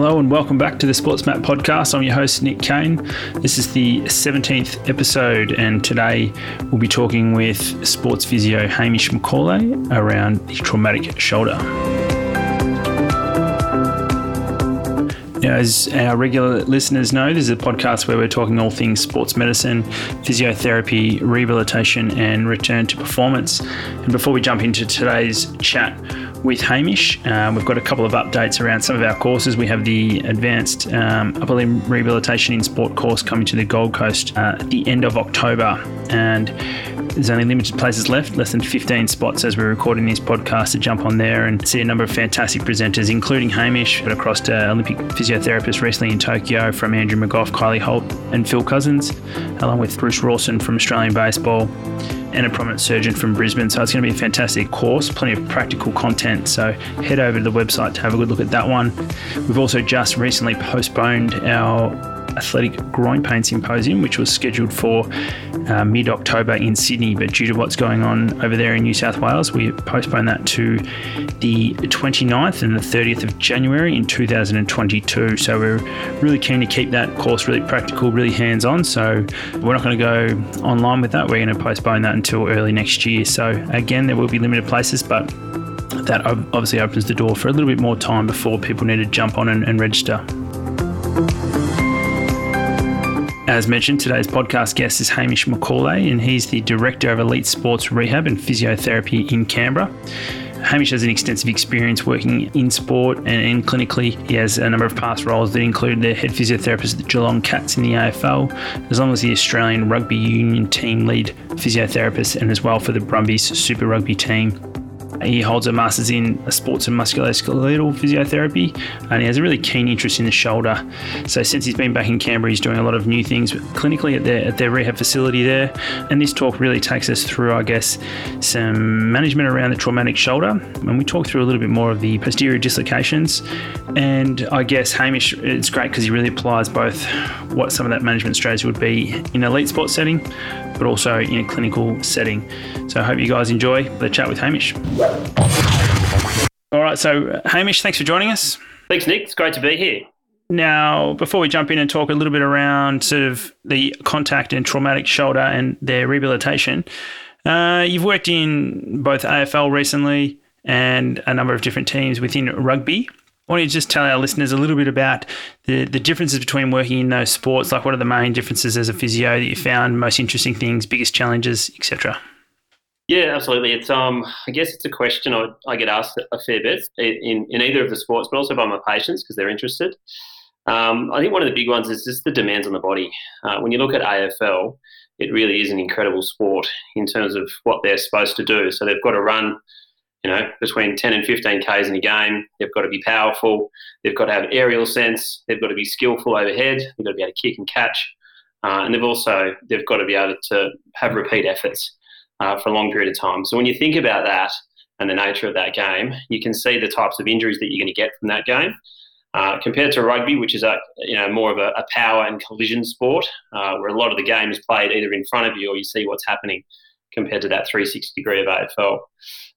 Hello and welcome back to the Sports Map podcast. I'm your host, Nick Kane. This is the 17th episode, and today we'll be talking with sports physio Hamish Macauley around the traumatic shoulder. Now, as our regular listeners know, this is a podcast where we're talking all things sports medicine, physiotherapy, rehabilitation, and return to performance. And before we jump into today's chat, with Hamish. Um, we've got a couple of updates around some of our courses. We have the advanced um, upper limb rehabilitation in sport course coming to the Gold Coast uh, at the end of October, and there's only limited places left, less than 15 spots as we're recording this podcast to jump on there and see a number of fantastic presenters, including Hamish, but across to Olympic physiotherapist recently in Tokyo from Andrew McGough, Kylie Holt, and Phil Cousins, along with Bruce Rawson from Australian Baseball and a prominent surgeon from Brisbane. So it's going to be a fantastic course, plenty of practical content. So head over to the website to have a good look at that one. We've also just recently postponed our Athletic Groin Pain Symposium, which was scheduled for uh, mid October in Sydney, but due to what's going on over there in New South Wales, we postponed that to the 29th and the 30th of January in 2022. So we're really keen to keep that course really practical, really hands on. So we're not going to go online with that. We're going to postpone that until early next year. So again, there will be limited places, but that obviously opens the door for a little bit more time before people need to jump on and, and register. As mentioned, today's podcast guest is Hamish Macauley, and he's the Director of Elite Sports Rehab and Physiotherapy in Canberra. Hamish has an extensive experience working in sport and, and, clinically. He has a number of past roles that include the head physiotherapist at the Geelong Cats in the AFL, as long as the Australian Rugby Union team lead physiotherapist, and as well for the Brumbies Super Rugby team. He holds a master's in sports and musculoskeletal physiotherapy, and he has a really keen interest in the shoulder. So since he's been back in Canberra, he's doing a lot of new things clinically at their at their rehab facility there. And this talk really takes us through, I guess, some management around the traumatic shoulder, and we talk through a little bit more of the posterior dislocations. And I guess Hamish, it's great because he really applies both what some of that management strategy would be in an elite sports setting, but also in a clinical setting. So I hope you guys enjoy the chat with Hamish. All right, so Hamish, thanks for joining us. Thanks, Nick. It's great to be here. Now, before we jump in and talk a little bit around sort of the contact and traumatic shoulder and their rehabilitation, uh, you've worked in both AFL recently and a number of different teams within rugby. Why don't you just tell our listeners a little bit about the, the differences between working in those sports? Like, what are the main differences as a physio that you found, most interesting things, biggest challenges, etc.? Yeah, absolutely. It's um, I guess it's a question I, I get asked a fair bit in, in either of the sports, but also by my patients because they're interested. Um, I think one of the big ones is just the demands on the body. Uh, when you look at AFL, it really is an incredible sport in terms of what they're supposed to do. So they've got to run, you know, between 10 and 15 Ks in a game. They've got to be powerful. They've got to have aerial sense. They've got to be skillful overhead. They've got to be able to kick and catch. Uh, and they've also they've got to be able to have repeat efforts uh, for a long period of time. So when you think about that and the nature of that game, you can see the types of injuries that you're going to get from that game. Uh, compared to rugby, which is a you know more of a, a power and collision sport, uh, where a lot of the game is played either in front of you or you see what's happening, compared to that 360 degree of AFL.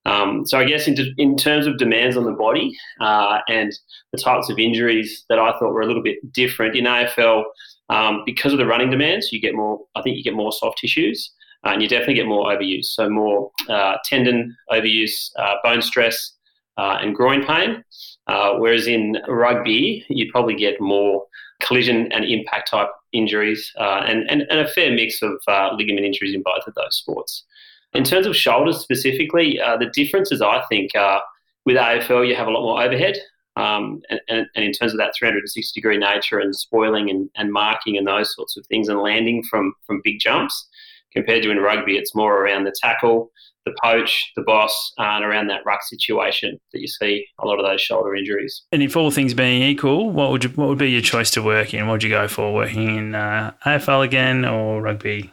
Um, so I guess in, in, terms of demands on the body uh, and the types of injuries that I thought were a little bit different in AFL, um, because of the running demands, you get more. I think you get more soft tissues and you definitely get more overuse. So more uh, tendon overuse, uh, bone stress, uh, and groin pain. Uh, whereas in rugby, you'd probably get more collision and impact type injuries, uh, and, and, and a fair mix of ligament injuries in both of those sports. In terms of shoulders specifically, the differences I think are with AFL, you have a lot more overhead. Um, and, and, and, in terms of that 360 degree nature and spoiling and, and marking and those sorts of things and landing from, from big jumps, compared to in rugby, it's more around the tackle, the poach, the boss, uh, and around that ruck situation that you see a lot of those shoulder injuries. And if all things being equal, what would you, what would be your choice to work in? What would you go for, working in uh, AFL again or rugby?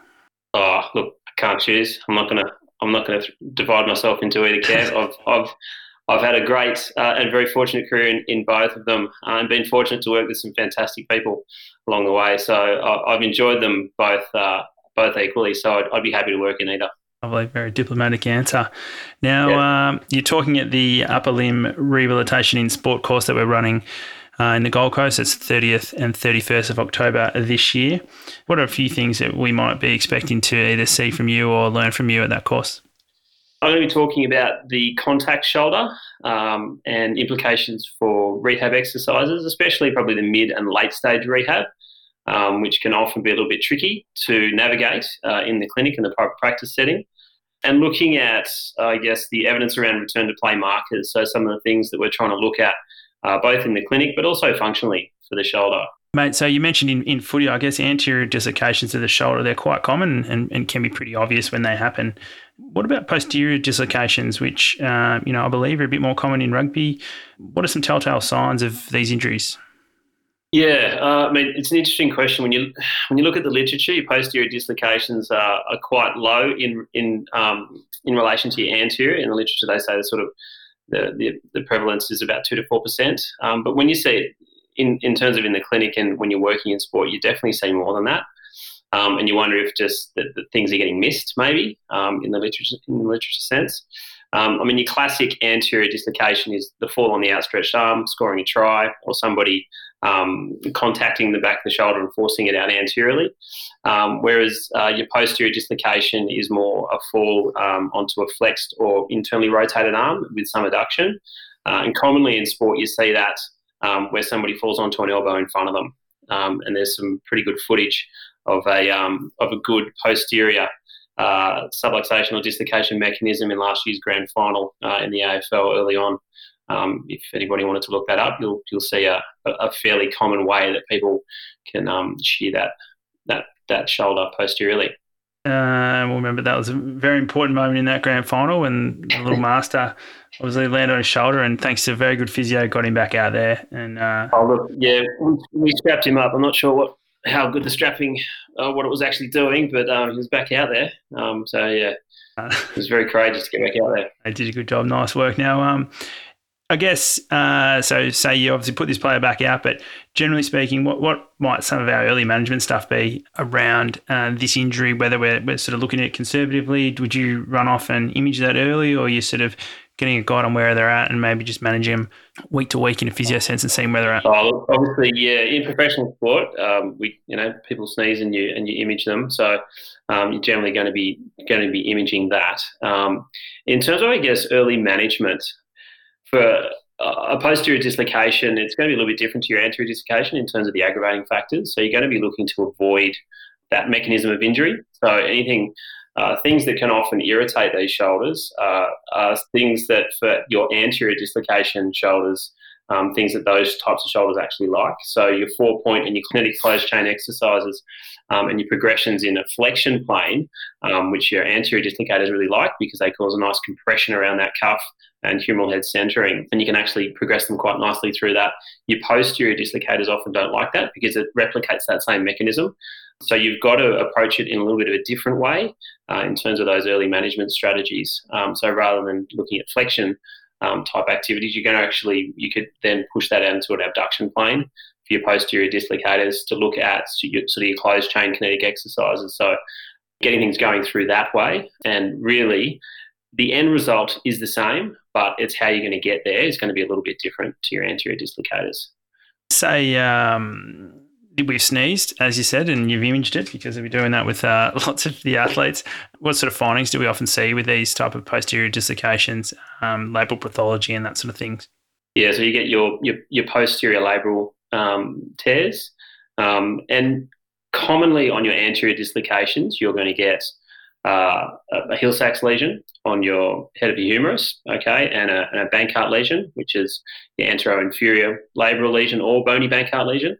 Oh, look, I can't choose. I'm not gonna I'm not gonna divide myself into either camp. I've I've I've had a great uh, and very fortunate career in, in both of them, uh, and been fortunate to work with some fantastic people along the way. So I, have enjoyed them both uh, both equally. So I'd, I'd be happy to work in either. Lovely, very diplomatic answer. Now, yeah. um, you're talking at the upper limb rehabilitation in sport course that we're running uh, in the Gold Coast. It's 30th and 31st of October this year. What are a few things that we might be expecting to either see from you or learn from you at that course? I'm going to be talking about the contact shoulder um, and implications for rehab exercises, especially probably the mid and late stage rehab, um, which can often be a little bit tricky to navigate uh, in the clinic and the private practice setting. And looking at, I guess, the evidence around return to play markers. So, some of the things that we're trying to look at, uh, both in the clinic but also functionally for the shoulder. Mate, so you mentioned in, in footy, I guess anterior dislocations of the shoulder, they're quite common and, and can be pretty obvious when they happen. What about posterior dislocations, which, uh, you know, I believe are a bit more common in rugby? What are some telltale signs of these injuries? Yeah, uh, I mean, it's an interesting question. When you when you look at the literature, your posterior dislocations are, are quite low in in um, in relation to your anterior. In the literature, they say the sort of the, the, the prevalence is about two to four percent. Um, but when you see it in, in terms of in the clinic and when you're working in sport, you definitely see more than that. Um, and you wonder if just the, things are getting missed, maybe um, in the literature in the literature sense. Um, I mean, your classic anterior dislocation is the fall on the outstretched arm, scoring a try, or somebody um, contacting the back of the shoulder and forcing it out anteriorly. Um, whereas uh, your posterior dislocation is more a fall um, onto a flexed or internally rotated arm with some adduction. Uh, and commonly in sport, you see that um, where somebody falls onto an elbow in front of them. Um, and there's some pretty good footage of a, um, of a good posterior uh, subluxation or dislocation mechanism in last year's grand final uh, in the AFL early on. Um, if anybody wanted to look that up, you'll you'll see a, a fairly common way that people can um, shear that that that shoulder posteriorly. Uh, we'll remember that was a very important moment in that grand final when the little master obviously landed on his shoulder, and thanks to a very good physio, got him back out there. And uh, oh look, yeah, we strapped him up. I'm not sure what how good the strapping, uh, what it was actually doing, but um, he was back out there. Um, so yeah, uh, it was very courageous to get back out there. They did a good job. Nice work. Now, um, I guess uh, so. Say you obviously put this player back out, but generally speaking, what what might some of our early management stuff be around uh, this injury? Whether we're, we're sort of looking at it conservatively, would you run off and image that early, or you sort of getting a guide on where they're at and maybe just managing them week to week in a physio sense and seeing where they're at? Oh, obviously, yeah. In professional sport, um, we you know people sneeze and you and you image them, so um, you're generally going to be going to be imaging that. Um, in terms of I guess early management, for a posterior dislocation, it's going to be a little bit different to your anterior dislocation in terms of the aggravating factors. So you're going to be looking to avoid that mechanism of injury. So anything, uh, things that can often irritate these shoulders uh, are things that for your anterior dislocation shoulders, um, things that those types of shoulders actually like. So your four point and your kinetic closed chain exercises um, and your progressions in a flexion plane, um, which your anterior dislocators really like because they cause a nice compression around that cuff and humeral head centering. And you can actually progress them quite nicely through that. Your posterior dislocators often don't like that because it replicates that same mechanism. So you've got to approach it in a little bit of a different way uh, in terms of those early management strategies. Um, so rather than looking at flexion um, type activities, you're going to actually, you could then push that out into an abduction plane for your posterior dislocators to look at sort of your closed chain kinetic exercises. So getting things going through that way and really the end result is the same, but it's how you're going to get there is going to be a little bit different to your anterior dislocators. Say um, we've sneezed, as you said, and you've imaged it because we're doing that with uh, lots of the athletes. What sort of findings do we often see with these type of posterior dislocations, um, labral pathology, and that sort of things? Yeah, so you get your your, your posterior labral um, tears, um, and commonly on your anterior dislocations, you're going to get uh, a Hill Sachs lesion on your head of your humerus, okay, and a, and a Bankart lesion, which is your anteroinferior labral lesion or bony Bankart lesion.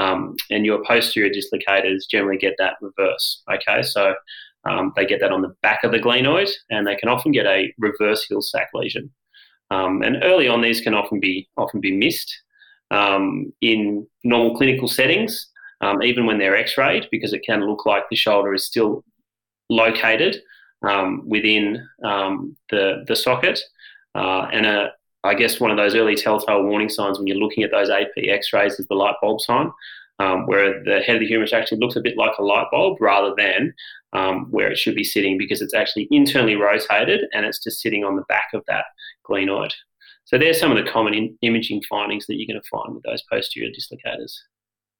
Um, and your posterior dislocators generally get that reverse, okay? So um, they get that on the back of the glenoid, and they can often get a reverse Hill Sachs lesion. Um, and early on, these can often be often be missed um, in normal clinical settings, um, even when they're X-rayed, because it can look like the shoulder is still located um, within the, the socket. Uh, and a, I guess one of those early telltale warning signs when you're looking at those AP x rays is the light bulb sign, um, where the head of the humerus actually looks a bit like a light bulb rather than um, where it should be sitting because it's actually internally rotated and it's just sitting on the back of that glenoid. So there's some of the common in- imaging findings that you're going to find with those posterior dislocators.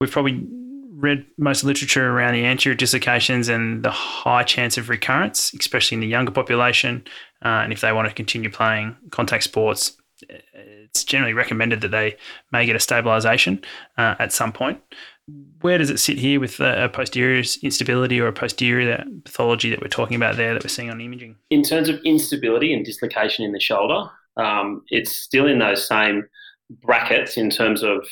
We've probably read most literature around the anterior dislocations and the high chance of recurrence, especially in the younger population. Uh, and if they want to continue playing contact sports, it's generally recommended that they may get a stabilisation uh, at some point. Where does it sit here with a posterior instability or a posterior pathology that we're talking about there that we're seeing on imaging? In terms of instability and dislocation in the shoulder, um, it's still in those same brackets in terms of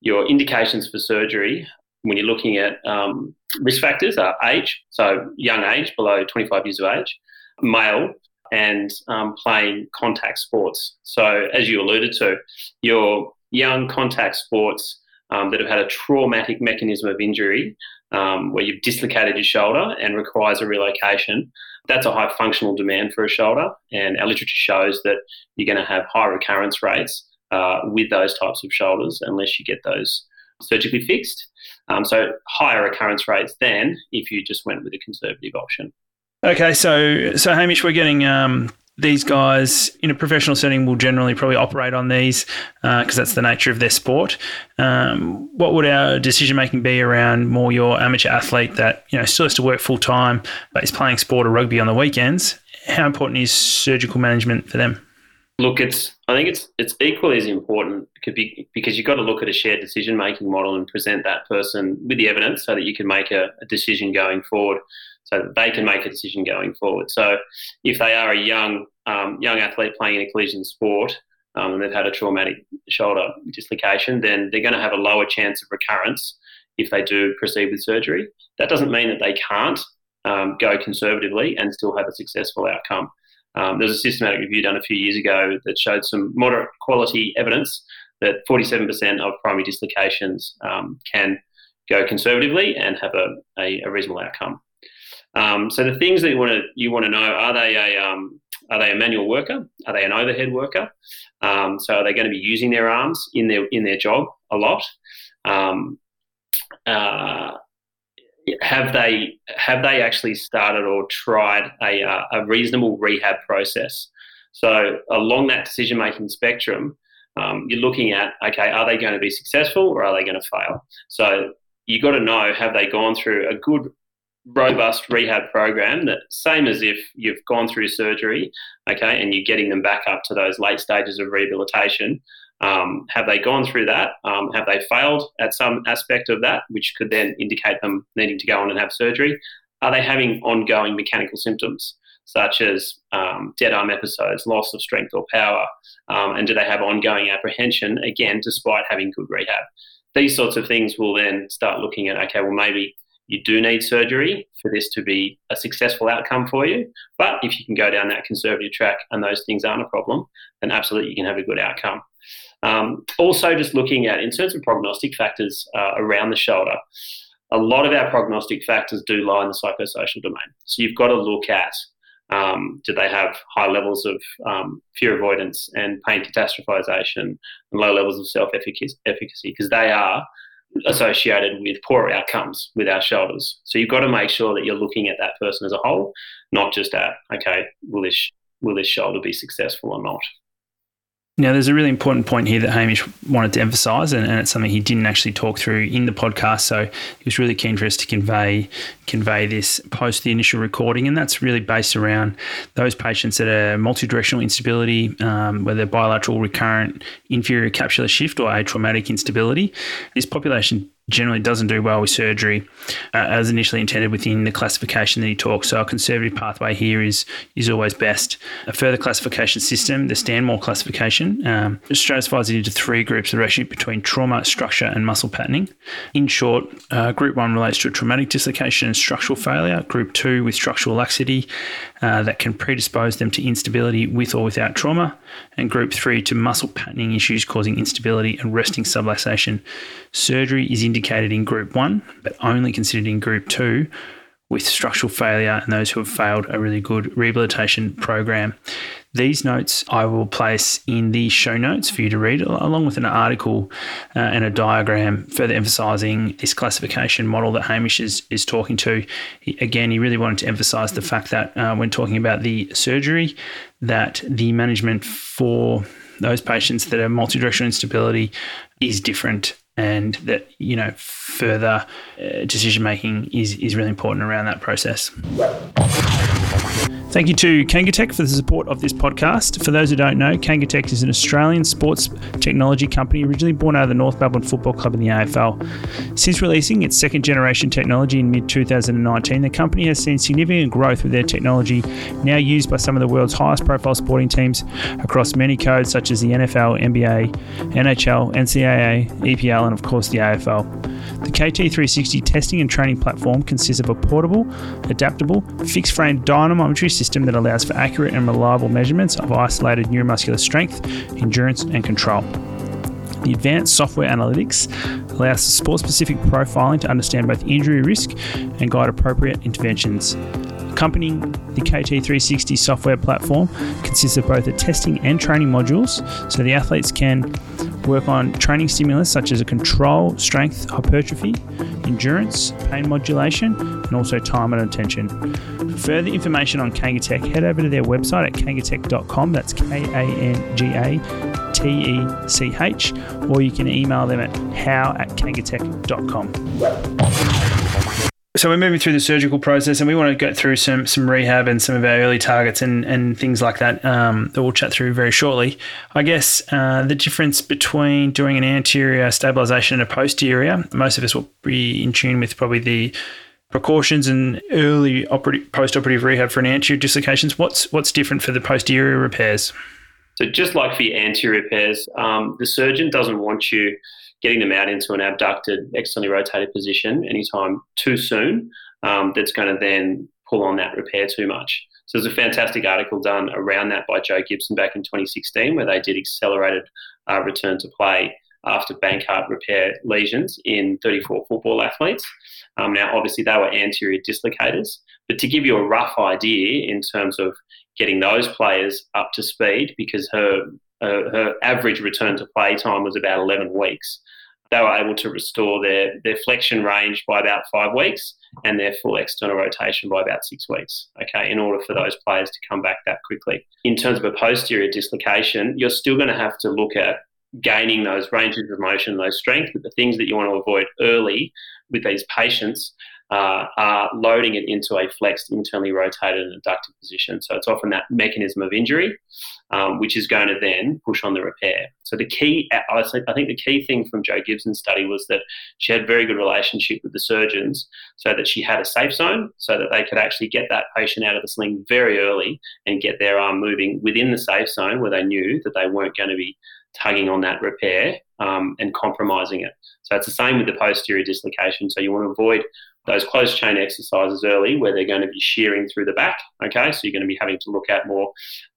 your indications for surgery when you're looking at um, risk factors are age, so young age, below 25 years of age, male, and um, playing contact sports. So, as you alluded to, your young contact sports um, that have had a traumatic mechanism of injury, um, where you've dislocated your shoulder and requires a relocation, that's a high functional demand for a shoulder. And our literature shows that you're going to have high recurrence rates uh, with those types of shoulders unless you get those surgically fixed. Um, so higher recurrence rates than if you just went with a conservative option. Okay, so so Hamish, we're getting um, these guys in a professional setting will generally probably operate on these because uh, that's the nature of their sport. Um, what would our decision making be around more your amateur athlete that you know still has to work full time but is playing sport or rugby on the weekends? How important is surgical management for them? Look, it's I think it's it's equally as important because you've got to look at a shared decision making model and present that person with the evidence so that you can make a, a decision going forward, so that they can make a decision going forward. So, if they are a young um, young athlete playing in a collision sport um, and they've had a traumatic shoulder dislocation, then they're going to have a lower chance of recurrence if they do proceed with surgery. That doesn't mean that they can't um, go conservatively and still have a successful outcome. Um, there was a systematic review done a few years ago that showed some moderate quality evidence that 47% of primary dislocations um, can go conservatively and have a, a, a reasonable outcome. Um, so the things that you want to you want to know are they a um, are they a manual worker? Are they an overhead worker? Um, so are they going to be using their arms in their in their job a lot? Um, uh, have they have they actually started or tried a, uh, a reasonable rehab process? So along that decision making spectrum, um, you're looking at okay, are they going to be successful or are they going to fail? So you've got to know have they gone through a good robust rehab program that same as if you've gone through surgery okay and you're getting them back up to those late stages of rehabilitation um, have they gone through that? Um, have they failed at some aspect of that, which could then indicate them needing to go on and have surgery? Are they having ongoing mechanical symptoms, such as um, dead arm episodes, loss of strength or power? Um, and do they have ongoing apprehension, again, despite having good rehab? These sorts of things will then start looking at okay, well, maybe you do need surgery for this to be a successful outcome for you. But if you can go down that conservative track and those things aren't a problem, then absolutely you can have a good outcome. Um, also, just looking at in terms of prognostic factors uh, around the shoulder, a lot of our prognostic factors do lie in the psychosocial domain. So you've got to look at um, do they have high levels of um, fear avoidance and pain catastrophization and low levels of self efficacy? Because they are associated with poorer outcomes with our shoulders. So you've got to make sure that you're looking at that person as a whole, not just at okay, will this will this shoulder be successful or not? Now, there's a really important point here that Hamish wanted to emphasise, and, and, it's something he didn't actually talk through in the podcast. So he was really keen for us to convey convey this post the initial recording, and that's really based around those patients that are multidirectional instability, um, whether bilateral recurrent inferior capsular shift or atraumatic instability. This population generally doesn't do well with surgery uh, as initially intended within the classification that he talks. So a conservative pathway here is is always best. A further classification system, the Stanmore classification, um, stratifies it into three groups: the ratio between trauma, structure, and muscle patterning. In short, uh, group one relates to a traumatic dislocation and structural failure. Group two with structural laxity uh, that can predispose them to instability with or without trauma, and group three to muscle patterning issues causing instability and resting subluxation. Surgery is indicated in group one, but only considered in group two with structural failure and those who have failed a really good rehabilitation program. These notes I will place in the show notes for you to read, along with an article uh, and a diagram further emphasizing this classification model that Hamish is, is talking to. He, again, he really wanted to emphasize the fact that uh, when talking about the surgery, that the management for those patients that are multidirectional instability is different and that you know further uh, decision making is, is really important around that process. Thank you to Kangatech for the support of this podcast. For those who don't know, Kangatech is an Australian sports technology company originally born out of the North Melbourne Football Club in the AFL. Since releasing its second generation technology in mid 2019, the company has seen significant growth with their technology, now used by some of the world's highest profile sporting teams across many codes such as the NFL, NBA, NHL, NCAA, EPL, and of course the AFL. The KT360 testing and training platform consists of a portable, adaptable, fixed frame dynamometry system that allows for accurate and reliable measurements of isolated neuromuscular strength, endurance, and control. The advanced software analytics allows for sport specific profiling to understand both injury risk and guide appropriate interventions. Accompanying the KT360 software platform consists of both the testing and training modules, so the athletes can work on training stimulus such as a control, strength, hypertrophy, endurance, pain modulation, and also time and attention. For further information on Kangatech, head over to their website at kangatech.com. That's K A N G A T E C H, or you can email them at how at kangatech.com so we're moving through the surgical process, and we want to go through some some rehab and some of our early targets and and things like that um, that we'll chat through very shortly. I guess uh, the difference between doing an anterior stabilization and a posterior, most of us will be in tune with probably the precautions and early operative, post-operative rehab for an anterior dislocations. What's what's different for the posterior repairs? So just like for your anterior repairs, um, the surgeon doesn't want you getting them out into an abducted, externally rotated position anytime too soon, um, that's going to then pull on that repair too much. So there's a fantastic article done around that by Jo Gibson back in 2016 where they did accelerated uh, return to play after Bankart repair lesions in 34 football athletes. Um, now, obviously, they were anterior dislocators, but to give you a rough idea in terms of getting those players up to speed, because her uh, her average return to play time was about 11 weeks. They were able to restore their, their flexion range by about five weeks and their full external rotation by about six weeks, okay, in order for those players to come back that quickly. In terms of a posterior dislocation, you're still going to have to look at gaining those ranges of motion, those strength, but the things that you want to avoid early with these patients uh, are loading it into a flexed, internally rotated and adducted position. So it's often that mechanism of injury, um, which is going to then push on the repair. So the key, I think the key thing from Jo Gibson's study was that she had very good relationship with the surgeons, so that she had a safe zone, so that they could actually get that patient out of the sling very early and get their arm moving within the safe zone where they knew that they weren't going to be tugging on that repair um, and compromising it. So it's the same with the posterior dislocation. So you want to avoid those closed chain exercises early where they're going to be shearing through the back. Okay, so you're going to be having to look at more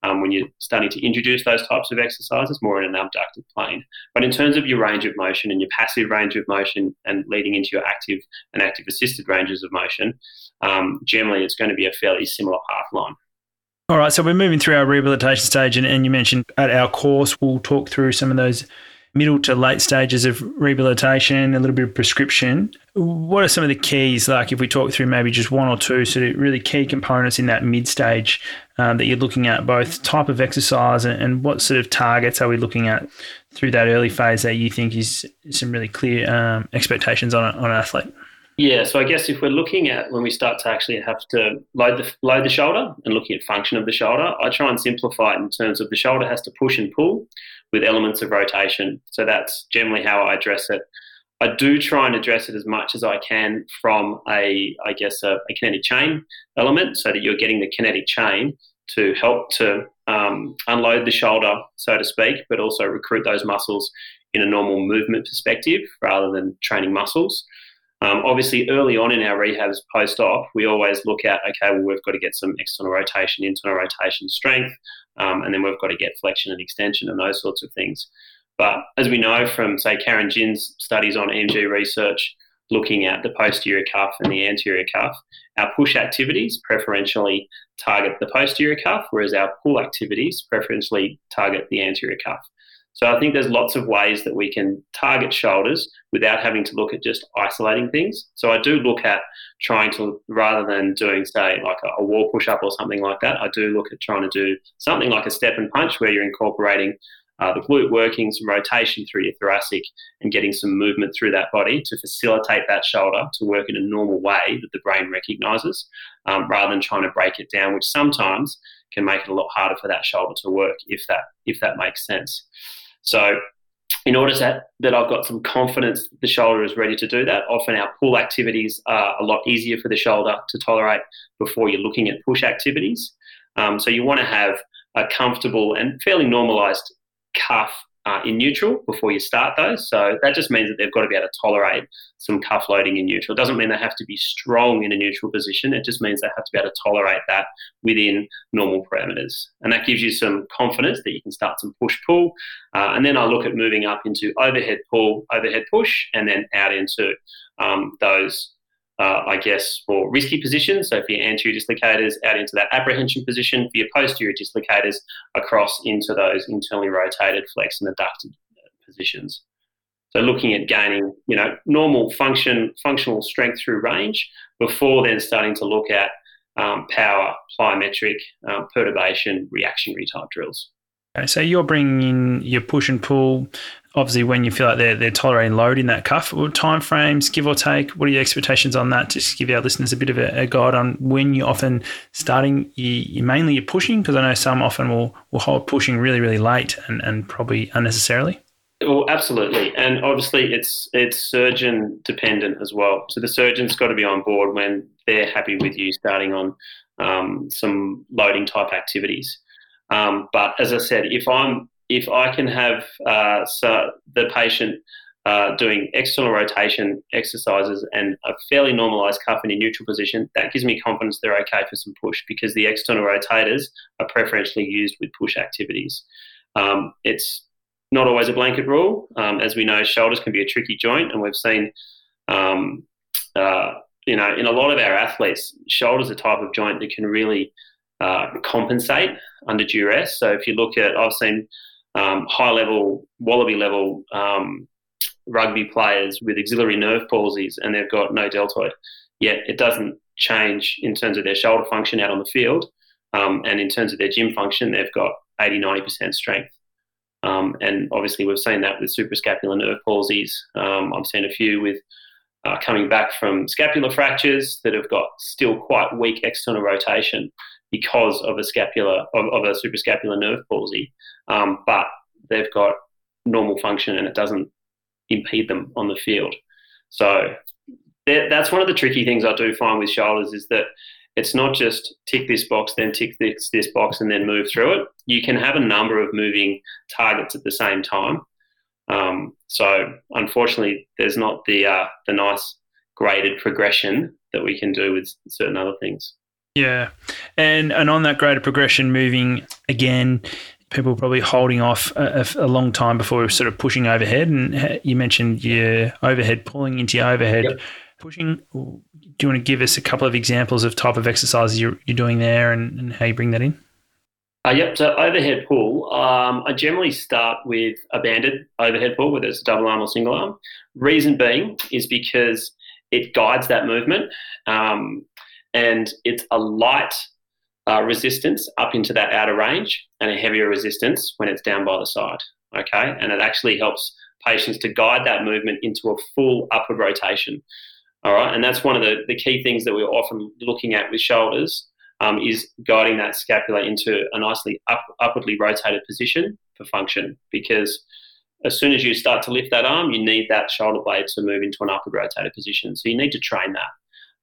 um, when you're starting to introduce those types of exercises more in an abducted plane. But in terms of your range of motion and your passive range of motion and leading into your active and active assisted ranges of motion, um, generally it's going to be a fairly similar path line. All right, so we're moving through our rehabilitation stage, and, and you mentioned at our course we'll talk through some of those middle to late stages of rehabilitation, a little bit of prescription. What are some of the keys, like if we talk through maybe just one or two sort of really key components in that mid stage um, that you're looking at, both type of exercise and, and, what sort of targets are we looking at through that early phase that you think is some really clear um, expectations on, a, on an athlete? Yeah, so I guess if we're looking at when we start to actually have to load the load the shoulder and looking at function of the shoulder, I try and simplify it in terms of the shoulder has to push and pull with elements of rotation. So that's generally how I address it. I do try and address it as much as I can from a, I guess, a, a kinetic chain element, so that you're getting the kinetic chain to help to um, unload the shoulder, so to speak, but also recruit those muscles in a normal movement perspective rather than training muscles. Um, obviously, early on in our rehabs post op, we always look at okay, well, we've got to get some external rotation, internal rotation strength, um, and then we've got to get flexion and extension and those sorts of things. But as we know from, say, Karen Ginn's studies on EMG research, looking at the posterior cuff and the anterior cuff, our push activities preferentially target the posterior cuff, whereas our pull activities preferentially target the anterior cuff. So I think there's lots of ways that we can target shoulders without having to look at just isolating things. So I do look at trying to, rather than doing, say, like a, wall push up or something like that, I do look at trying to do something like a step and punch where you're incorporating uh, the glute working, some rotation through your thoracic, and getting some movement through that body to facilitate that shoulder to work in a normal way that the brain recognizes, um, rather than trying to break it down, which sometimes can make it a lot harder for that shoulder to work if that if that makes sense. So in order to, that I've got some confidence the shoulder is ready to do that, often our pull activities are a lot easier for the shoulder to tolerate before you're looking at push activities. Um, so you want to have a comfortable and fairly normalized cuff uh, in neutral before you start those. So that just means that they've got to be able to tolerate some cuff loading in neutral. It doesn't mean they have to be strong in a neutral position. It just means they have to be able to tolerate that within normal parameters. And that gives you some confidence that you can start some push pull. Uh, and then I look at moving up into overhead pull, overhead push, and then out into um, those uh, I guess, for risky positions. So for your anterior dislocators, out into that apprehension position. For your posterior dislocators, across into those internally rotated, flex, and adducted positions. So looking at gaining, you know, normal function, functional strength through range before then starting to look at um, power, plyometric, um, perturbation, reactionary type drills. Okay, so you're bringing in your push and pull obviously when you feel like they're, they're tolerating load in that cuff or time frames give or take what are your expectations on that just give our listeners a bit of a, a guide on when you're often starting you, you mainly you're pushing because i know some often will, will hold pushing really really late and, and probably unnecessarily well, absolutely, and obviously it's it's surgeon dependent as well. So the surgeon's got to be on board when they're happy with you starting on um, some loading type activities. Um, but as I said, if I'm if I can have uh, so the patient uh, doing external rotation exercises and a fairly normalized cuff in a neutral position, that gives me confidence they're okay for some push because the external rotators are preferentially used with push activities. Um, it's not always a blanket rule. Um, as we know, shoulders can be a tricky joint, and we've seen, um, uh, you know, in a lot of our athletes, shoulders are a type of joint that can really uh, compensate under duress. So if you look at, I've seen um, high level, wallaby level um, rugby players with axillary nerve palsies and they've got no deltoid. Yet it doesn't change in terms of their shoulder function out on the field. Um, and in terms of their gym function, they've got 80, 90% strength. Um, and obviously, we've seen that with suprascapular nerve palsies. Um, I've seen a few with uh, coming back from scapular fractures that have got still quite weak external rotation because of a scapular of, of a suprascapular nerve palsy, um, but they've got normal function and it doesn't impede them on the field. So that's one of the tricky things I do find with shoulders is that it's not just tick this box, then tick this, this box, and then move through it. You can have a number of moving targets at the same time. Um, so unfortunately, there's not the uh, the nice graded progression that we can do with certain other things. Yeah, and and on that greater progression, moving again, people probably holding off a, a, long time before sort of pushing overhead. And you mentioned your overhead pulling into your overhead yep. pushing. Do you want to give us a couple of examples of type of exercises you're, you're doing there and, and how you bring that in? Uh, yep. So overhead pull, um, I generally start with a banded overhead pull, whether it's a double arm or single arm. Reason being is because it guides that movement. Um, and it's a light uh, resistance up into that outer range and a heavier resistance when it's down by the side. Okay, and it actually helps patients to guide that movement into a full upward rotation. All right, and that's one of the, the key things that we're often looking at with shoulders um, is guiding that scapula into a nicely up, upwardly rotated position for function because as soon as you start to lift that arm, you need that shoulder blade to move into an upward rotated position. So you need to train that.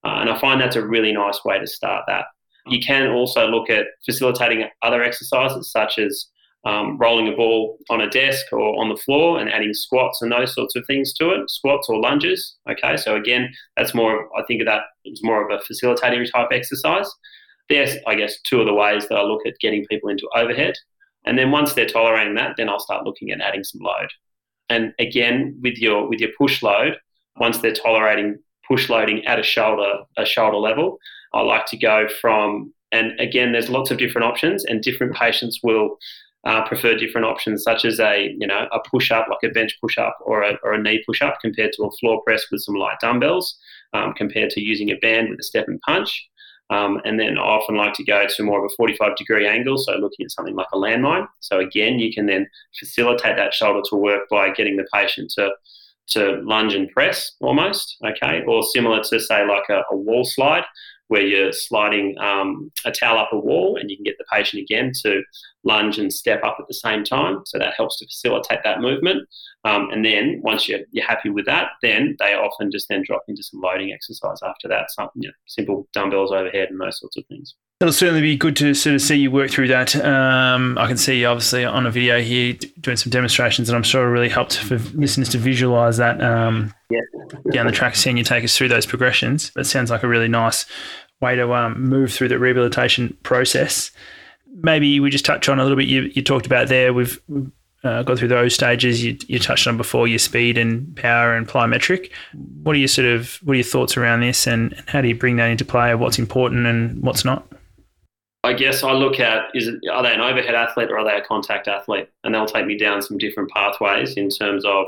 Uh, and I find that's a really nice way to start that. You can also look at facilitating other exercises such as um, rolling a ball on a desk or on the floor and adding squats and those sorts of things to it, squats or lunges. Okay, so again, that's more, I think of that as more of a facilitating type exercise. There's, I guess, two of the ways that I look at getting people into overhead. And then once they're tolerating that, then I'll start looking at adding some load. And again, with your with your push load, once they're tolerating push loading at a shoulder a shoulder level. I like to go from and again, there's lots of different options, and different patients will uh, prefer different options, such as a you know a push up, like a bench push up, or a, or a knee push up, compared to a floor press with some light dumbbells, um, compared to using a band with a step and punch. Um, and then I often like to go to more of a 45 degree angle, so looking at something like a landmine. So again, you can then facilitate that shoulder to work by getting the patient to to lunge and press almost, okay, or similar to say like a, a wall slide where you're sliding um, a towel up a wall and you can get the patient again to lunge and step up at the same time. So that helps to facilitate that movement. Um, and then once you're, you're happy with that, then they often just then drop into some loading exercise after that, some you know, simple dumbbells overhead and those sorts of things. It'll certainly be good to sort of see you work through that. Um, I can see you obviously on a video here doing some demonstrations, and I'm sure it really helped for listeners to visualize that um, yeah. down the track, seeing you take us through those progressions. It sounds like a really nice way to um, move through the rehabilitation process. Maybe we just touch on a little bit. You, you talked about there. We've uh, gone through those stages. You, you touched on before your speed and power and plyometric. What are your sort of what are your thoughts around this, and, and how do you bring that into play? What's important and what's not? I guess I look at is are they an overhead athlete or are they a contact athlete, and they'll take me down some different pathways in terms of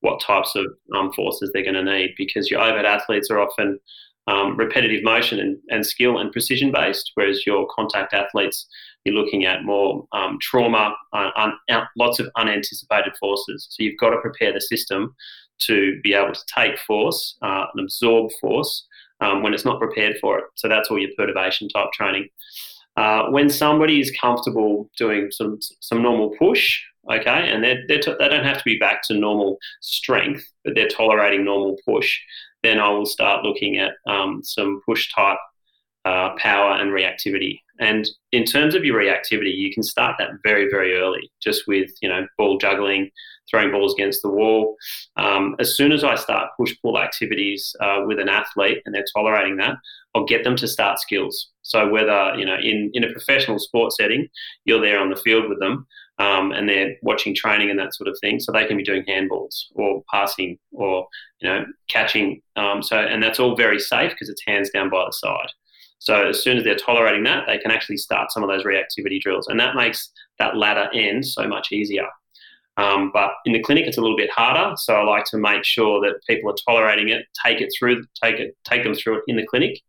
what types of um, forces they're going to need. Because your overhead athletes are often um, repetitive motion and, and, skill and precision based, whereas your contact athletes you're looking at more um, trauma, uh, un, lots of unanticipated forces. So you've got to prepare the system to be able to take force uh, and absorb force um, when it's not prepared for it. So that's all your perturbation type training. Uh, when somebody is comfortable doing some some normal push, okay, and they're, they're they don't have to be back to normal strength, but they're tolerating normal push, then I will start looking at um, some push type uh, power and reactivity. And in terms of your reactivity, you can start that very, very early, just with you know ball juggling, throwing balls against the wall. Um, as soon as I start push pull activities uh, with an athlete and they're tolerating that, I'll get them to start skills. So whether you know in in a professional sports setting, you're there on the field with them. Um, and they're watching training and that sort of thing, so they can be doing handballs or passing or you know catching. Um, so and that's all very safe because it's hands down by the side. So as soon as they're tolerating that, they can actually start some of those reactivity drills, and that makes that latter end so much easier. Um, but in the clinic, it's a little bit harder. So I like to make sure that people are tolerating it, take it through, take it, take them through it in the clinic,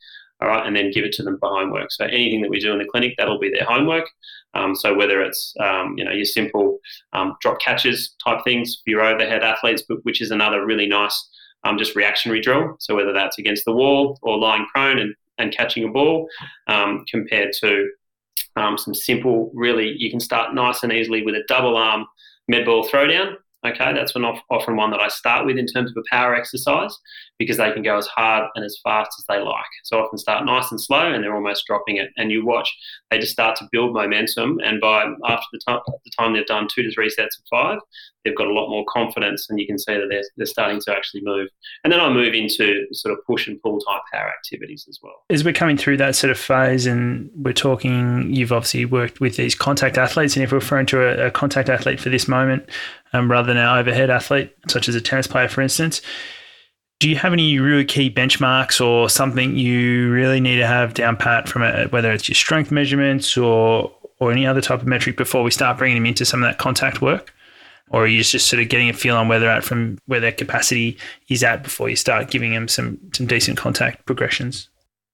all right, and then give it to them for homework. So anything that we do in the clinic, that'll be their homework. Um, so whether it's um, you know your simple um, drop catches type things for your overhead athletes, which is another really nice um, just reactionary drill. So whether that's against the wall or lying prone and and catching a ball um, compared to um, some simple, really, you can start nice and easily with a double arm med ball throwdown. Okay, that's one often one that I start with in terms of a power exercise because they can go as hard and as fast as they like. So I often start nice and slow and they're almost dropping it. And you watch, they just start to build momentum. And by after the time, the time they've done two to three sets of five, they've got a lot more confidence and you can see that they're, they're starting to actually move. And then I move into sort of push and pull type power activities as well. As we're coming through that sort of phase and we're talking, you've obviously worked with these contact athletes. And if we're referring to a, a contact athlete for this moment, um, rather than an overhead athlete, such as a tennis player, for instance, do you have any really key benchmarks or something you really need to have down pat from a, whether it's your strength measurements or or any other type of metric before we start bringing them into some of that contact work? Or are you just sort of getting a feel on where they're at from where their capacity is at before you start giving them some some decent contact progressions?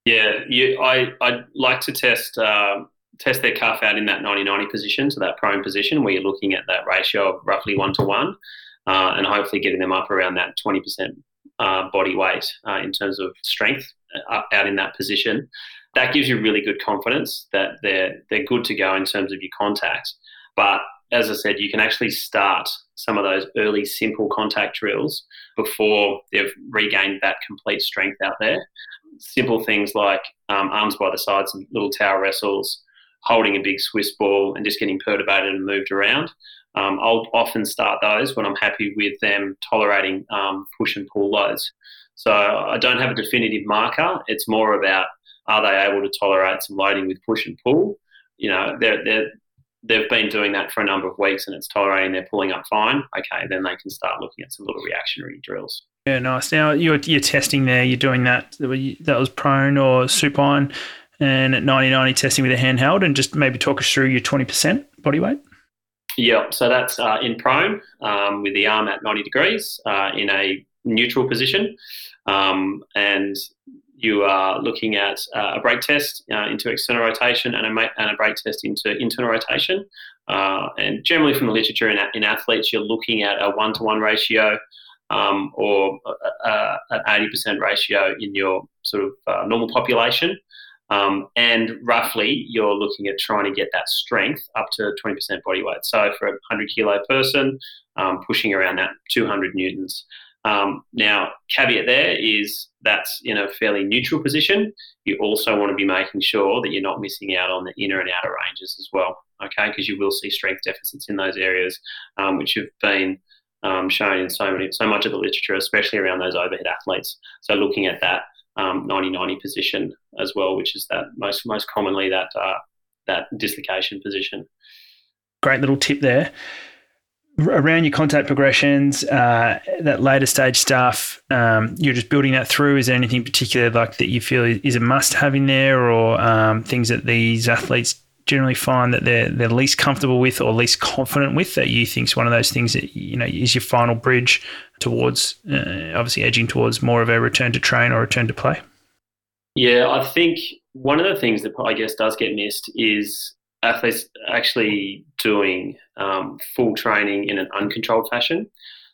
Yeah, you, I I like to test uh, test their cuff out in that 90-90 position, so that prone position where you're looking at that ratio of roughly one to one, uh, and hopefully getting them up around that 20% uh, body weight uh, in terms of strength uh, out in that position. That gives you really good confidence that they're they're good to go in terms of your contact. But as I said, you can actually start some of those early simple contact drills before they've regained that complete strength out there. Simple things like um, arms by the sides and little tower wrestles, holding a big Swiss ball and just getting perturbated and moved around. Um, I'll often start those when I'm happy with them tolerating um, push and pull loads. So I don't have a definitive marker. It's more about are they able to tolerate some loading with push and pull? You know, they're, they're, they've been doing that for a number of weeks and it's tolerating, they're pulling up fine. Okay, then they can start looking at some little reactionary drills. Yeah, nice. Now you're, you're testing there, you're doing that, that was prone or supine and at 90 90 testing with a handheld and just maybe talk us through your 20% body weight? Yeah, so that's uh, in prone um, with the arm at 90 degrees uh, in a neutral position. Um, and you are looking at uh, a break test uh, into external rotation and a, and a break test into internal rotation. Uh, and generally, from the literature in, in athletes, you're looking at a one to one ratio um, or an 80% ratio in your sort of uh, normal population. Um, and roughly, you're looking at trying to get that strength up to 20% body weight. So, for a 100 kilo person, um, pushing around that 200 newtons. Um, now, caveat there is that's in a fairly neutral position. You also want to be making sure that you're not missing out on the inner and outer ranges as well, okay? Because you will see strength deficits in those areas, um, which have been um, shown in so many, so much of the literature, especially around those overhead athletes. So, looking at that 90-90 um, position as well, which is that most most commonly that uh, that dislocation position. Great little tip there around your contact progressions, uh, that later stage stuff, um, you're just building that through. Is there anything particular like that you feel is a must have in there, or um, things that these athletes generally find that they're they're least comfortable with or least confident with that you think is one of those things that you know is your final bridge towards uh, obviously edging towards more of a return to train or return to play? Yeah, I think one of the things that I guess does get missed is athletes actually doing um, full training in an uncontrolled fashion.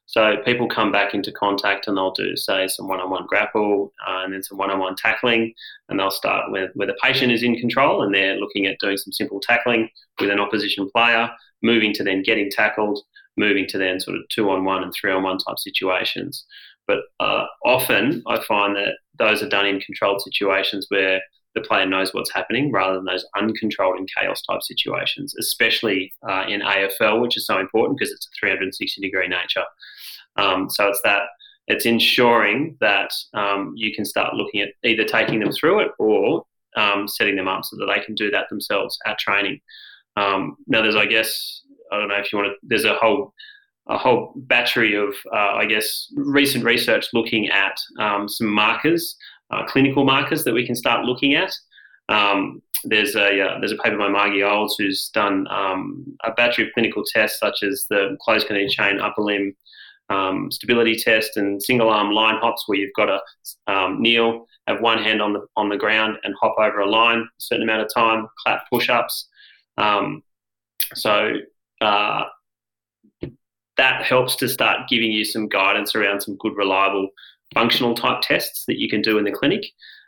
So people come back into contact and they'll do, say, some one-on-one grapple uh, and then some one-on-one tackling, and they'll start where, where the patient is in control and they're looking at doing some simple tackling with an opposition player, moving to then getting tackled, moving to then sort of two-on-one and three-on-one type situations. But uh, often I find that those are done in controlled situations where the player knows what's happening rather than those uncontrolled and chaos type situations, especially uh, in AFL, which is so important because it's a 360 degree nature. Um, so it's that it's ensuring that um, you can start looking at either taking them through it or um, setting them up so that they can do that themselves at training. Um, now, there's, I guess, I don't know if you want to. There's a whole a whole battery of, uh, I guess, recent research looking at um, some markers uh, clinical markers that we can start looking at. Um, there's a uh, there's a paper by Margie Olds who's done um, a battery of clinical tests such as the closed kinetic chain upper limb um, stability test and single arm line hops where you've got to um, kneel, have one hand on the on the ground and hop over a line a certain amount of time, clap push ups. Um, so uh, that helps to start giving you some guidance around some good reliable functional type tests that you can do in the clinic.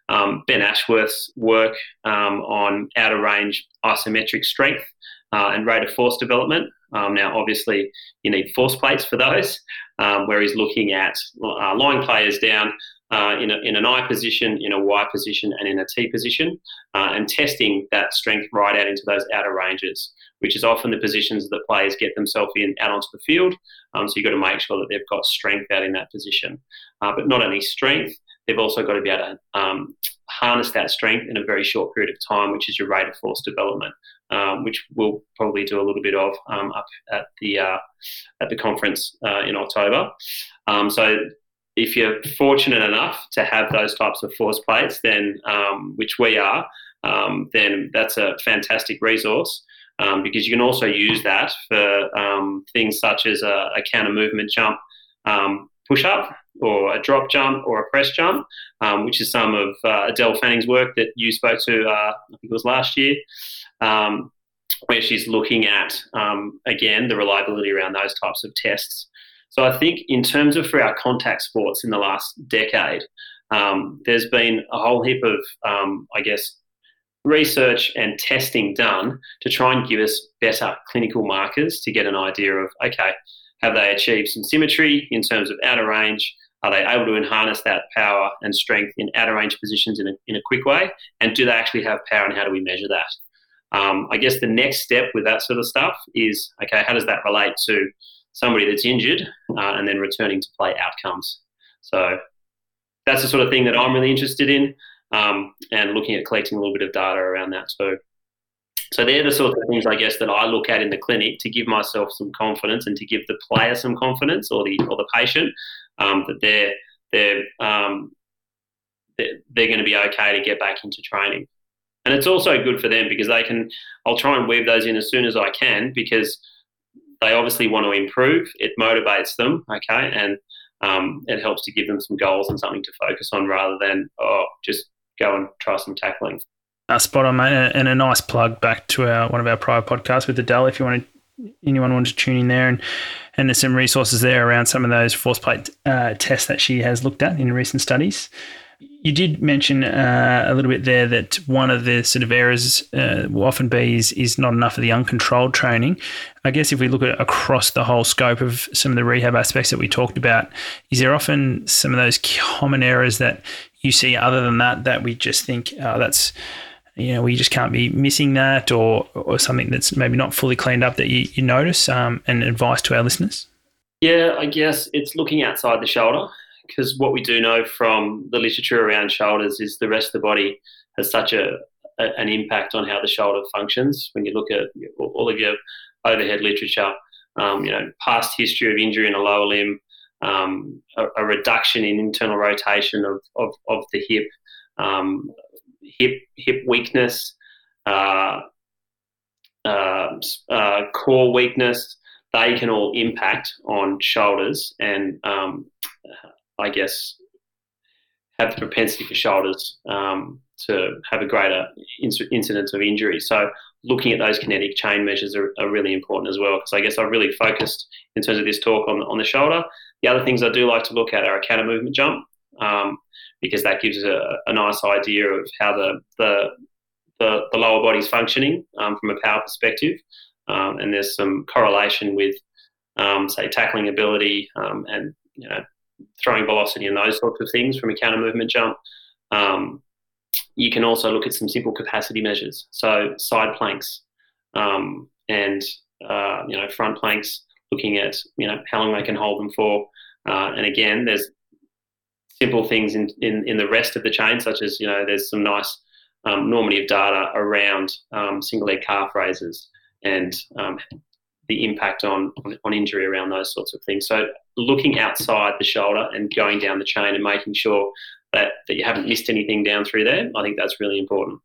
Um, ben Ashworth's work um, on outer range isometric strength uh, and rate of force development. Um, now, obviously, you need force plates for those, um, where he's looking at uh, lying players down uh, in, a, in an I position, in a Y position, and in a T position, uh, and testing that strength right out into those outer ranges, which is often the positions that players get themselves in out onto the field. Um, so you've got to make sure that they've got strength out in that position. Uh, but not only strength, they've also got to be able to um, harness that strength in a very short period of time, which is your rate of force development, um, which we'll probably do a little bit of um, up at the uh, at the conference uh, in October. Um, so if you're fortunate enough to have those types of force plates, then um, which we are, um, then that's a fantastic resource. Um, because you can also use that for things such as a, a counter movement jump um, push up or a drop jump or a press jump, um, which is some of uh, Adele Fanning's work that you spoke to, uh, I think it was last year, where she's looking at, again, the reliability around those types of tests. So I think in terms of for our contact sports in the last decade, um, there's been a whole heap of, um, I guess, research and testing done to try and give us better clinical markers to get an idea of, okay, have they achieved some symmetry in terms of outer range? Are they able to harness that power and strength in outer range positions in a, in a quick way? And do they actually have power and how do we measure that? Um, I guess the next step with that sort of stuff is, okay, how does that relate to somebody that's injured uh, and then returning to play outcomes. So that's the sort of thing that I'm really interested in um, and looking at collecting a little bit of data around that too. So they're the sorts of things I guess that I look at in the clinic to give myself some confidence and to give the player some confidence or the or the patient um, that they're they're um, they're, they're going to be okay to get back into training. And it's also good for them because they can. I'll try and weave those in as soon as I can because they obviously want to improve. It motivates them, okay, and um, it helps to give them some goals and something to focus on rather than oh, just go and try some tackling. Uh, spot on, mate, and a nice plug back to our one of our prior podcasts with Adele. If you want anyone wants to tune in there, and and there's some resources there around some of those force plate uh, tests that she has looked at in recent studies. You did mention uh, a little bit there that one of the sort of errors uh, will often be is, is not enough of the uncontrolled training. I guess if we look at across the whole scope of some of the rehab aspects that we talked about, is there often some of those common errors that you see other than that that we just think oh, that's you know we just can't be missing that or or something that's maybe not fully cleaned up that you, you notice um, and advice to our listeners? Yeah, I guess it's looking outside the shoulder because what we do know from the literature around shoulders is the rest of the body has such a, a, an impact on how the shoulder functions. When you look at all of your overhead literature, um, you know, past history of injury in a lower limb, um, a, a, reduction in internal rotation of, of, of the hip, um, hip hip weakness, uh, uh, uh, core weakness, they can all impact on shoulders and um, I guess, have the propensity for shoulders um, to have a greater incidence of injury. So looking at those kinetic chain measures are, are really important as well. Because I guess I've really focused in terms of this talk on, on the shoulder. The other things I do like to look at are a counter movement jump um, because that gives a, a, nice idea of how the, the, the, the lower body's functioning um, from a power perspective. Um, and there's some correlation with, um, say, tackling ability um, and you know throwing velocity and those sorts of things from a counter movement jump. Um, you can also look at some simple capacity measures, so side planks um, and uh, you know front planks, looking at you know how long they can hold them for. Uh, and again, there's simple things in, in, in the rest of the chain, such as you know there's some nice um, normative data around um, single leg calf raises and um, the impact on, on, injury around those sorts of things. So looking outside the shoulder and going down the chain and making sure that, that you haven't missed anything down through there, I think that's really important.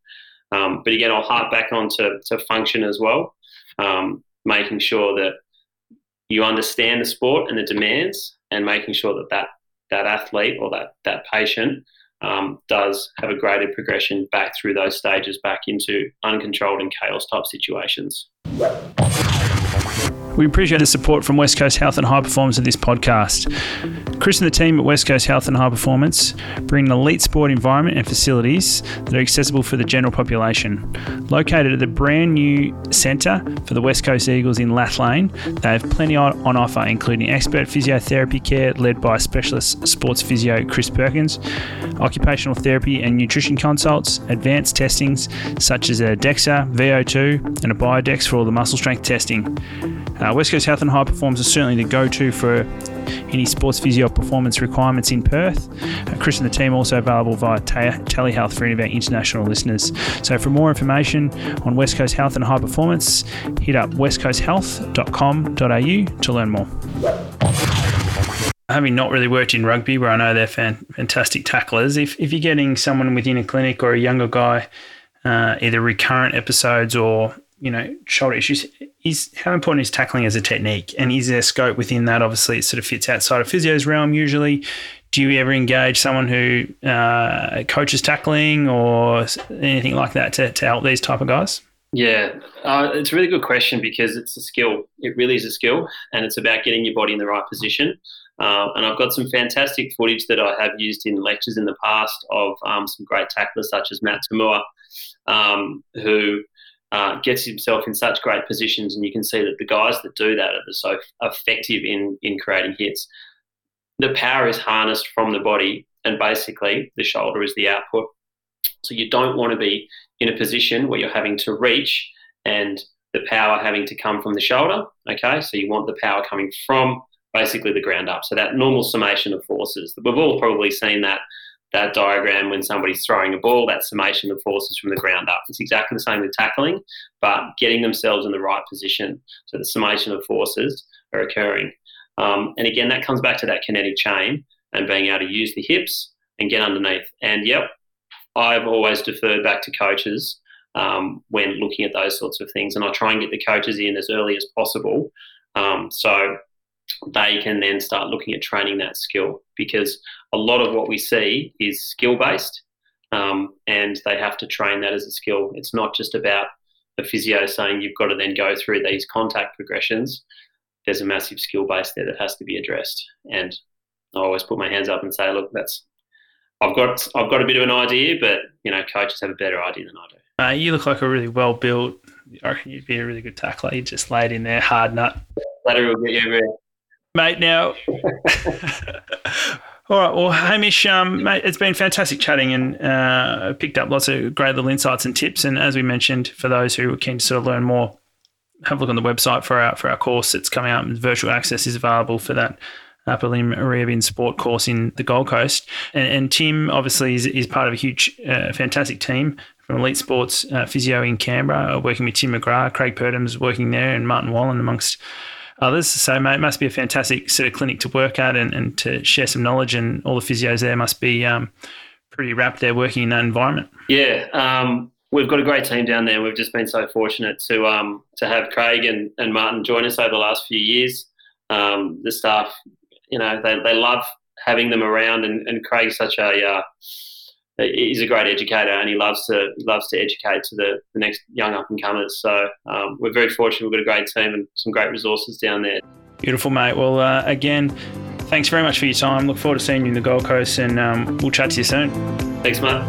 Um, but again, I'll harp back on to, to function as well, um, making sure that you understand the sport and the demands and making sure that that, that athlete or that, that patient um, does have a greater progression back through those stages back into uncontrolled and chaos type situations. We appreciate the support from West Coast Health and High Performance of this podcast. Chris and the team at West Coast Health and High Performance bring an elite sport environment and facilities that are accessible for the general population. Located at the brand new centre for the West Coast Eagles in Lathlain, they have plenty on offer, including expert physiotherapy care led by specialist sports physio Chris Perkins, occupational therapy and nutrition consults, advanced testings such as a DEXA, VO2, and a Biodex for all the muscle strength testing. Uh, West Coast Health and High Performance is certainly the go to for any sports physio performance requirements in Perth. Uh, Chris and the team also available via telehealth for any of our international listeners. So, for more information on West Coast Health and High Performance, hit up westcoasthealth.com.au to learn more. Having not really worked in rugby, where I know they're fan- fantastic tacklers, if, if you're getting someone within a clinic or a younger guy, uh, either recurrent episodes or you know shoulder issues, is how important is tackling as a technique, and is there scope within that? Obviously, it sort of fits outside of physio's realm. Usually, do you ever engage someone who uh, coaches tackling or anything like that to, to help these type of guys? Yeah, uh, it's a really good question because it's a skill. It really is a skill, and it's about getting your body in the right position. Uh, and I've got some fantastic footage that I have used in lectures in the past of um, some great tacklers such as Matt Toomua, um, who uh, gets himself in such great positions, and you can see that the guys that do that are so effective in in creating hits. The power is harnessed from the body, and basically the shoulder is the output. So you don't want to be in a position where you're having to reach and the power having to come from the shoulder. Okay, so you want the power coming from basically the ground up. So that normal summation of forces. We've all probably seen that that diagram when somebody's throwing a ball, that summation of forces from the ground up. It's exactly the same with tackling, but getting themselves in the right position. So the summation of forces are occurring. Um, and again, that comes back to that kinetic chain and being able to use the hips and get underneath. And yep, I've always deferred back to coaches um, when looking at those sorts of things. And I try and get the coaches in as early as possible. Um, so they can then start looking at training that skill because a lot of what we see is skill based. um, and they have to train that as a skill. It's not just about the physio saying you've got to then go through these contact progressions. There's a massive skill base there that has to be addressed, and I always put my hands up and say, look, that's I've got I've got a bit of an idea, but you know, coaches have a better idea than I do. Uh, you look like a really well built. I reckon you'd be a really good tackler. You just laid in there, hard nut. Later will get you everywhere. Mate, now. All right. Well, Hamish, um, mate, it's been fantastic chatting and uh, picked up lots of great little insights and tips. And as we mentioned, for those who are keen to sort of learn more, have a look on the website for our for our course that's coming out. Virtual access is available for that upper limb rehab sport course in the Gold Coast. And, and Tim obviously is, is part of a huge, uh, fantastic team from Elite Sports uh, Physio in Canberra, working with Tim McGrath, Craig Purdam's working there, and Martin Wallen amongst others. So mate, it must be a fantastic sort of clinic to work at and, and to share some knowledge. And all the physios there must be um, pretty rapt there working in that environment. Yeah. Um, we've got a great team down there. We've just been so fortunate to um, to have Craig and, and Martin join us over the last few years. Um, the staff, you know, they, they love having them around, and, and Craig's such a uh, he's a great educator and he loves to loves to educate to the, the next young up and comers. So um, we're very fortunate. We've got a great team and some great resources down there. Beautiful, mate. Well, uh, again, thanks very much for your time. Look forward to seeing you in the Gold Coast, and um, we'll chat to you soon. Thanks, mate.